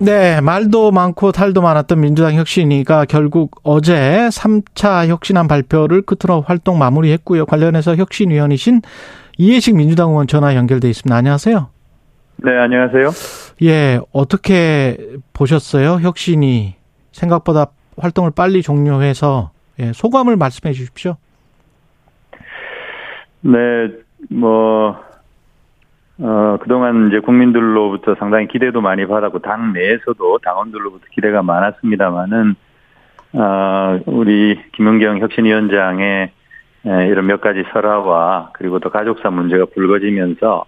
네, 말도 많고 탈도 많았던 민주당 혁신위가 결국 어제 3차 혁신안 발표를 끝으로 활동 마무리했고요. 관련해서 혁신위원이신 이해식 민주당 의원 전화 연결돼 있습니다. 안녕하세요. 네, 안녕하세요. 예, 어떻게 보셨어요? 혁신이 생각보다 활동을 빨리 종료해서 예, 소감을 말씀해 주십시오. 네, 뭐 어, 그동안 이제 국민들로부터 상당히 기대도 많이 받았고, 당 내에서도 당원들로부터 기대가 많았습니다만은, 어, 우리 김은경 혁신위원장의 이런 몇 가지 설화와 그리고 또 가족사 문제가 불거지면서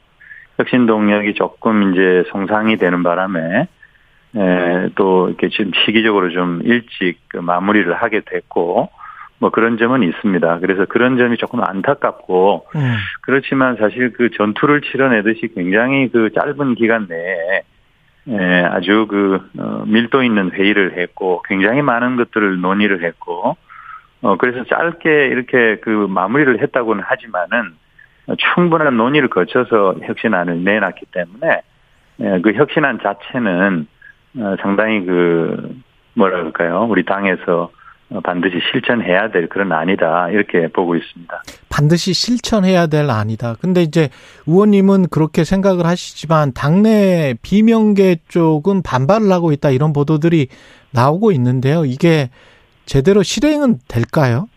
혁신 동력이 조금 이제 송상이 되는 바람에 에, 또 이렇게 지금 시기적으로 좀 일찍 그 마무리를 하게 됐고 뭐 그런 점은 있습니다. 그래서 그런 점이 조금 안타깝고 음. 그렇지만 사실 그 전투를 치러내듯이 굉장히 그 짧은 기간 내에 에, 아주 그 어, 밀도 있는 회의를 했고 굉장히 많은 것들을 논의를 했고 어 그래서 짧게 이렇게 그 마무리를 했다고는 하지만은 충분한 논의를 거쳐서 혁신안을 내놨기 때문에 에, 그 혁신안 자체는 어, 상당히 그 뭐라 그럴까요? 우리 당에서 반드시 실천해야 될 그런 안이다 이렇게 보고 있습니다. 반드시 실천해야 될 안이다. 근데 이제 의원님은 그렇게 생각을 하시지만 당내 비명계 쪽은 반발을 하고 있다 이런 보도들이 나오고 있는데요. 이게 제대로 실행은 될까요?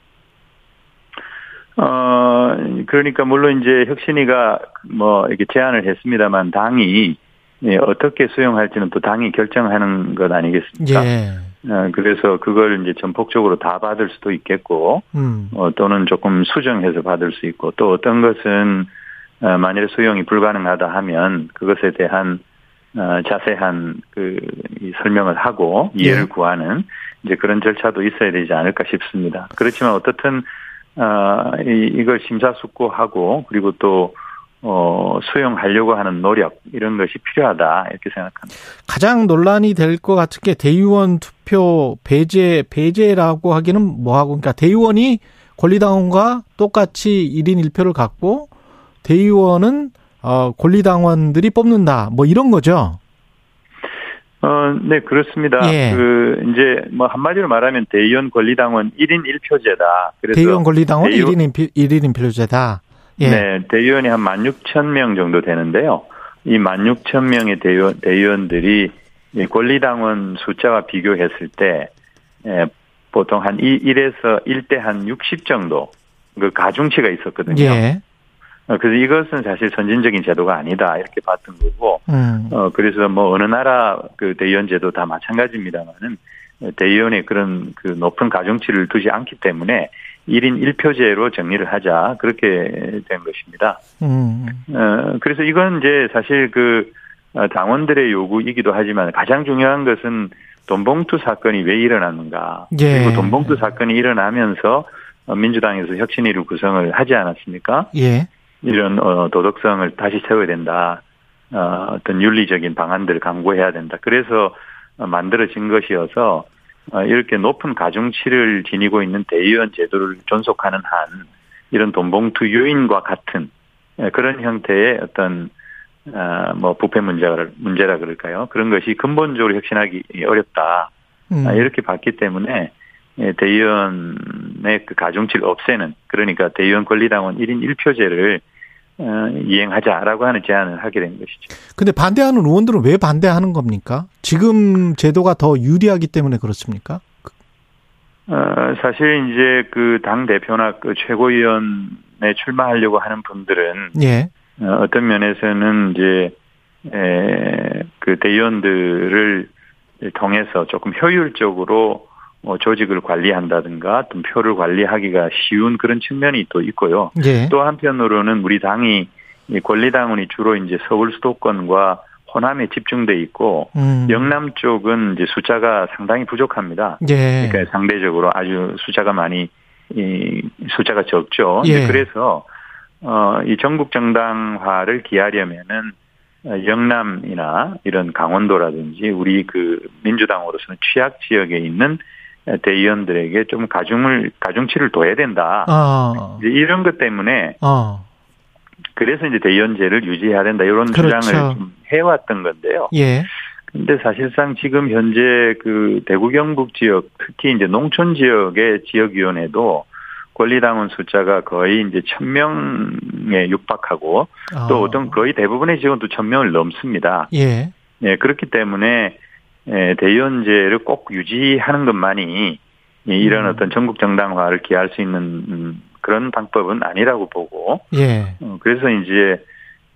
어 그러니까 물론 이제 혁신이가 뭐 이렇게 제안을 했습니다만 당이 어떻게 수용할지는 또 당이 결정하는 것 아니겠습니까? 예. 어, 그래서 그걸 이제 전폭적으로 다 받을 수도 있겠고, 음. 어, 또는 조금 수정해서 받을 수 있고, 또 어떤 것은 어, 만일 수용이 불가능하다 하면 그것에 대한 어, 자세한 그 설명을 하고 이해를 예. 구하는 이제 그런 절차도 있어야 되지 않을까 싶습니다. 그렇지만 어떻든 어, 이, 이걸 심사숙고하고 그리고 또 어, 수용하려고 하는 노력 이런 것이 필요하다 이렇게 생각합니다. 가장 논란이 될 것 같은 게 대의원 투표 배제 배제라고 하기는 뭐하고 그러니까 대의원이 권리당원과 똑같이 1인 1표를 갖고 대의원은 어, 권리당원들이 뽑는다 뭐 이런 거죠. 어, 네, 그렇습니다. 예. 그, 이제, 뭐, 한마디로 말하면 대의원 권리당원 1인 1표제다. 그래서 대의원 권리당원 대의원, 1인 1인 1표제다. 예. 네, 대의원이 한 16,000명 정도 되는데요. 이 16,000명의 대의원, 대의원들이 권리당원 숫자와 비교했을 때, 예, 보통 한 1에서 1대 한 60 정도, 그 가중치가 있었거든요. 예. 어, 그래서 이것은 사실 선진적인 제도가 아니다, 이렇게 봤던 거고, 음. 어, 그래서 뭐 어느 나라 그 대의원 제도 다 마찬가지입니다만은, 대의원의 그런 그 높은 가중치를 두지 않기 때문에 1인 1표제로 정리를 하자 그렇게 된 것입니다. 음. 어, 그래서 이건 이제 사실 그 어, 당원들의 요구이기도 하지만 가장 중요한 것은 돈봉투 사건이 왜 일어났는가. 예. 그리고 돈봉투 사건이 일어나면서 민주당에서 혁신위를 구성을 하지 않았습니까? 예. 이런 어, 도덕성을 다시 세워야 된다. 어떤 윤리적인 방안들을 강구해야 된다. 그래서 만들어진 것이어서 어, 이렇게 높은 가중치를 지니고 있는 대의원 제도를 존속하는 한 이런 돈봉투 요인과 같은 예, 그런 형태의 어떤 어, 뭐 부패 문제가 문제라 그럴까요? 그런 것이 근본적으로 혁신하기 어렵다 음. 아, 이렇게 봤기 때문에 예, 대의원의 그 가중치를 없애는 그러니까 대의원 권리당원 1인 1표제를 어, 이행하자라고 하는 제안을 하게 된 것이죠. 근데 반대하는 의원들은 왜 반대하는 겁니까? 지금 제도가 더 유리하기 때문에 그렇습니까? 어, 사실 이제 그 당 대표나 그 최고위원에 출마하려고 하는 분들은 예. 어, 떤 면에서는 이제 에, 그 대의원들을 통해서 조금 효율적으로 뭐 조직을 관리한다든가 또 표를 관리하기가 쉬운 그런 측면이 또 있고요. 예. 또 한편으로는 우리 당이 권리당원이 주로 이제 서울 수도권과 호남에 집중돼 있고 음. 영남 쪽은 이제 숫자가 상당히 부족합니다. 예. 그러니까 상대적으로 아주 숫자가 많이 이 숫자가 적죠. 예. 그래서 어이 전국 정당화를 기하려면은 영남이나 이런 강원도라든지 우리 그 민주당으로서는 취약 지역에 있는 대의원들에게 좀 가중을 가중치를 둬야 된다. 아. 이런 것 때문에 아. 그래서 이제 대의원제를 유지해야 된다 이런 그렇죠. 주장을 좀 해왔던 건데요. 예. 근데 사실상 지금 현재 그 대구 경북 지역 특히 이제 농촌 지역의 지역위원회도 권리당원 숫자가 거의 이제 천명에 육박하고 어. 또 어떤 거의 대부분의 지역은 또 천명을 넘습니다. 예. 예, 그렇기 때문에 예, 대의원제를 꼭 유지하는 것만이 이런 음. 어떤 전국 정당화를 기할 수 있는 음, 그런 방법은 아니라고 보고. 예. 어, 그래서 이제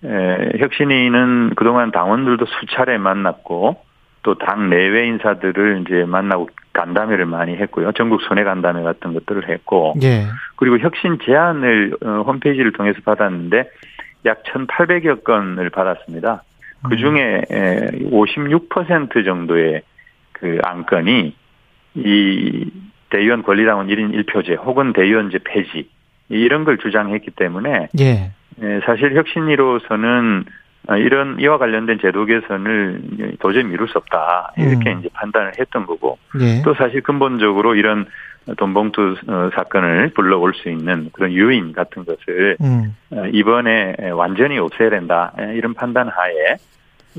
에, 혁신위는 그동안 당원들도 수차례 만났고 또 당 내외 인사들을 이제 만나고 간담회를 많이 했고요. 전국 손해 간담회 같은 것들을 했고. 예. 그리고 혁신 제안을 어, 홈페이지를 통해서 받았는데 약 1,800여 건을 받았습니다. 그 음. 중에 56% 정도의 그 안건이 이 대의원 권리당원 1인 1표제 혹은 대의원제 폐지 이런 걸 주장했기 때문에 예. 사실 혁신위로서는 이런 이와 관련된 제도 개선을 도저히 미룰 수 없다 이렇게 음. 이제 판단을 했던 거고 예. 또 사실 근본적으로 이런 돈봉투 어, 사건을 불러올 수 있는 그런 유인 같은 것을 음. 이번에 완전히 없애야 된다 이런 판단 하에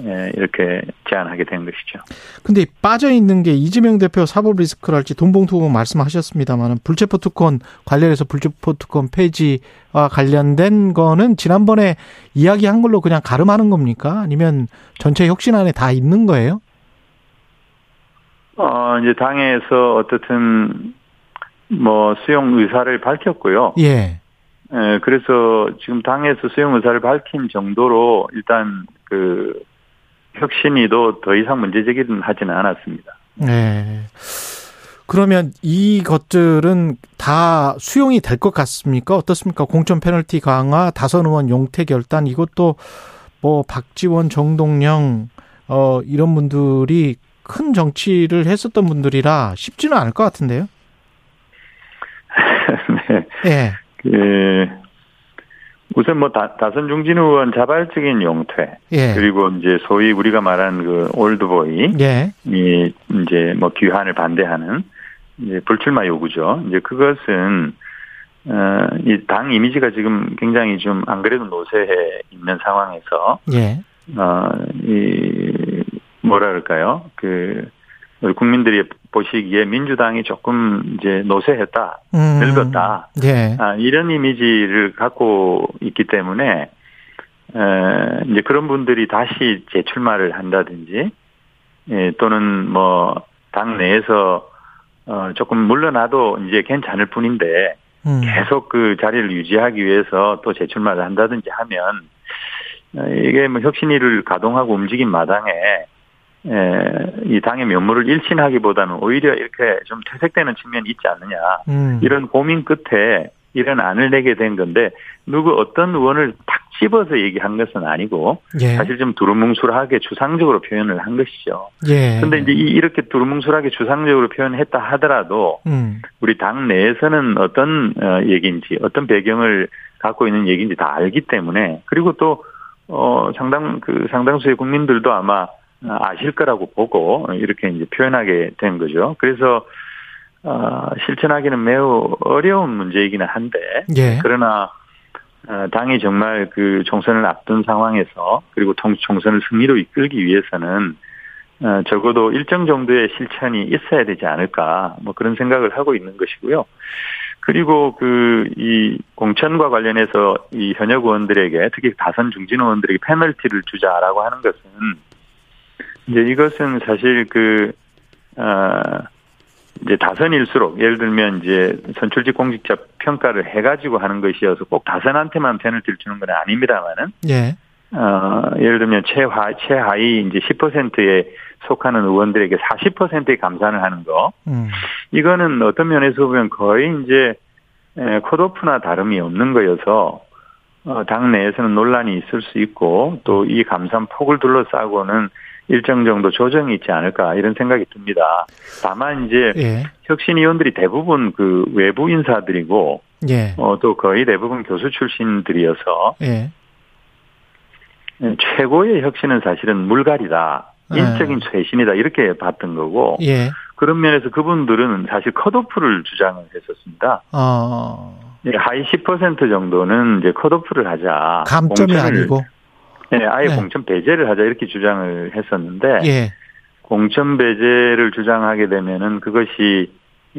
예, 이렇게 제안하게 된 것이죠. 근데 빠져 있는 게 이재명 대표 사법 리스크랄지 돈봉투 말씀하셨습니다만 불체포 특권 관련해서 불체포 특권 폐지와 관련된 거는 지난번에 이야기한 걸로 그냥 가름하는 겁니까? 아니면 전체 혁신 안에 다 있는 거예요? 어, 이제 당에서 어떻든 뭐 수용 의사를 밝혔고요. 예. 예, 그래서 지금 당에서 수용 의사를 밝힌 정도로 일단 그 혁신이도 더 이상 문제 제기는 하지는 않았습니다. 네. 그러면 이것들은 다 수용이 될 것 같습니까? 어떻습니까? 공천 페널티 강화, 다선 의원 용퇴 결단 이것도 뭐 박지원, 정동영 어 이런 분들이 큰 정치를 했었던 분들이라 쉽지는 않을 것 같은데요. 네. 네. 그 우선 뭐 다, 다선 중진 의원 자발적인 용퇴 예. 그리고 이제 소위 우리가 말하는 그 올드보이 예. 이 이제 뭐 귀환을 반대하는 이제 불출마 요구죠. 이제 그것은 어 이 당 이미지가 지금 굉장히 좀 안 그래도 노쇠해 있는 상황에서 예. 어 이 뭐라 그럴까요? 그 국민들이 보시기에 민주당이 조금 이제 노쇠했다, 음. 늙었다, 예. 아, 이런 이미지를 갖고 있기 때문에 에, 이제 그런 분들이 다시 재출마를 한다든지 예, 또는 뭐 당 내에서 어, 조금 물러나도 이제 괜찮을 뿐인데 음. 계속 그 자리를 유지하기 위해서 또 재출마를 한다든지 하면 어, 이게 뭐 혁신위를 가동하고 움직인 마당에 에, 이 당의 면모를 일신하기보다는 오히려 이렇게 좀 퇴색되는 측면이 있지 않느냐 음. 이런 고민 끝에 이런 안을 내게 된 건데 누구 어떤 의원을 탁 집어서 얘기한 것은 아니고 예. 사실 좀 두루뭉술하게 주상적으로 표현을 한 것이죠. 예. 근데 이제 이렇게 두루뭉술하게 주상적으로 표현했다 하더라도 음. 우리 당 내에서는 어떤 어, 얘기인지 어떤 배경을 갖고 있는 얘기인지 다 알기 때문에 그리고 또 어, 상당, 그 상당수의 국민들도 아마 아실 거라고 보고 이렇게 이제 표현하게 된 거죠. 그래서 어, 실천하기는 매우 어려운 문제이기는 한데 예. 그러나 어, 당이 정말 그 총선을 앞둔 상황에서 그리고 통 총선을 승리로 이끌기 위해서는 어, 적어도 일정 정도의 실천이 있어야 되지 않을까 뭐 그런 생각을 하고 있는 것이고요. 그리고 그 이 공천과 관련해서 이 현역 의원들에게 특히 다선 중진 의원들에게 페널티를 주자라고 하는 것은 이제 이것은 사실 그, 어, 이제 다선일수록 예를 들면 이제 선출직 공직자 평가를 해가지고 하는 것이어서 꼭 다선한테만 페널티를 주는 건 아닙니다만은. 예. 어, 예를 들면 최하, 최하위 이제 10%에 속하는 의원들에게 40%의 감산을 하는 거. 음. 이거는 어떤 면에서 보면 거의 이제 컷오프나 다름이 없는 거여서 어, 당 내에서는 논란이 있을 수 있고 또 이 감산 폭을 둘러싸고는 일정 정도 조정이 있지 않을까 이런 생각이 듭니다. 다만 이제 예. 혁신위원들이 대부분 그 외부 인사들이고 예. 어, 또 거의 대부분 교수 출신들이어서 예. 최고의 혁신은 사실은 물갈이다. 네. 인적인 쇄신이다. 이렇게 봤던 거고. 예. 그런 면에서 그분들은 사실 컷오프를 주장을 했었습니다. 어. 예, 하위 10% 정도는 이제 컷오프를 하자. 감점이 공천을, 아니고. 네, 아예 네. 공천 배제를 하자 이렇게 주장을 했었는데 예. 공천 배제를 주장하게 되면은 그것이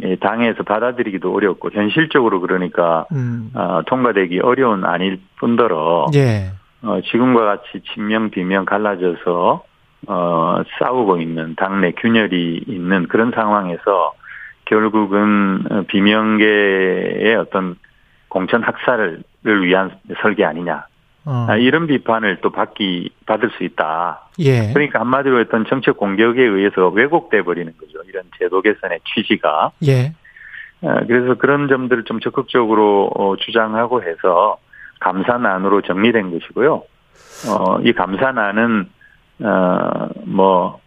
예, 당에서 받아들이기도 어렵고 현실적으로 그러니까 음. 어, 통과되기 어려운 아닐 뿐더러 예. 어, 지금과 같이 친명 비명 갈라져서 어, 싸우고 있는 당내 균열이 있는 그런 상황에서 결국은 어, 비명계의 어떤 공천 학살을 위한 설계 아니냐 어. 아, 이런 비판을 또 받기 받을 수 있다. 예. 그러니까 한마디로 했던 정책 공격에 의해서 왜곡돼 버리는 거죠. 이런 제도 개선의 취지가. 예. 어, 그래서 그런 점들을 좀 적극적으로 어, 주장하고 해서 감사난으로 정리된 것이고요. 어, 이 감사난은 어, 뭐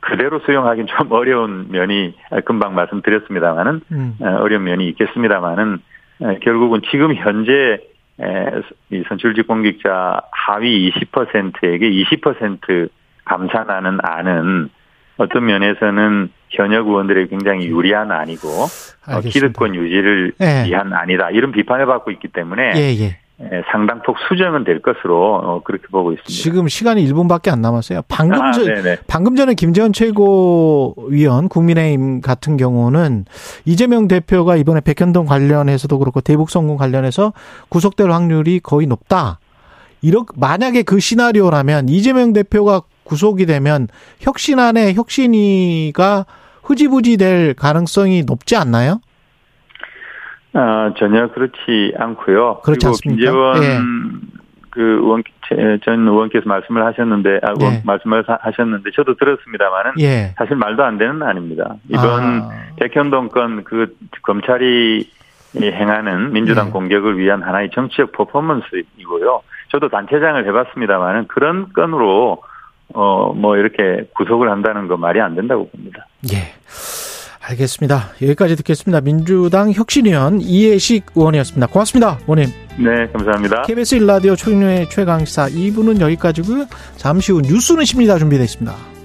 그대로 수용하기는 좀 어려운 면이 아, 금방 말씀드렸습니다만은 음. 어, 어려운 면이 있겠습니다만은 어, 결국은 지금 현재 에, 이 선출직 공직자 하위 20%에게 20% 감산하는 안은 어떤 면에서는 현역 의원들에게 굉장히 유리한 안이고 어, 알겠습니다. 기득권 유지를 예. 위한 안이다 이런 비판을 받고 있기 때문에 예, 예. 에, 상당폭 수정은 될 것으로 어, 그렇게 보고 있습니다. 지금 시간이 1분밖에 안 남았어요. 방금 아, 전. 방금 전에 김재원 최고위원 국민의힘 같은 경우는 이재명 대표가 이번에 백현동 관련해서도 그렇고 대북 성공 관련해서 구속될 확률이 거의 높다. 이렇게 만약에 그 시나리오라면 이재명 대표가 구속이 되면 혁신 안에 혁신위가 흐지부지 될 가능성이 높지 않나요? 아, 전혀 그렇지 않고요. 그렇지 않습니까? 김재원 예. 그 의원 제- 전 의원께서 말씀을 하셨는데 아, 의원 예. 말씀을 하- 하셨는데 저도 들었습니다만은 예. 사실 말도 안 되는 아닙니다. 이번 아. 백현동 건 그 검찰이 행하는 민주당 예. 공격을 위한 하나의 정치적 퍼포먼스이고요. 저도 단체장을 해봤습니다만은 그런 건으로 어 뭐 이렇게 구속을 한다는 거 말이 안 된다고 봅니다. 예. 알겠습니다. 여기까지 듣겠습니다. 민주당 혁신위원 이해식 의원이었습니다. 고맙습니다. 의원님. 네, 감사합니다. KBS 일라디오 최경련의 최강시사 2부는 여기까지고요. 잠시 후 뉴스는 십니다 준비되어 있습니다.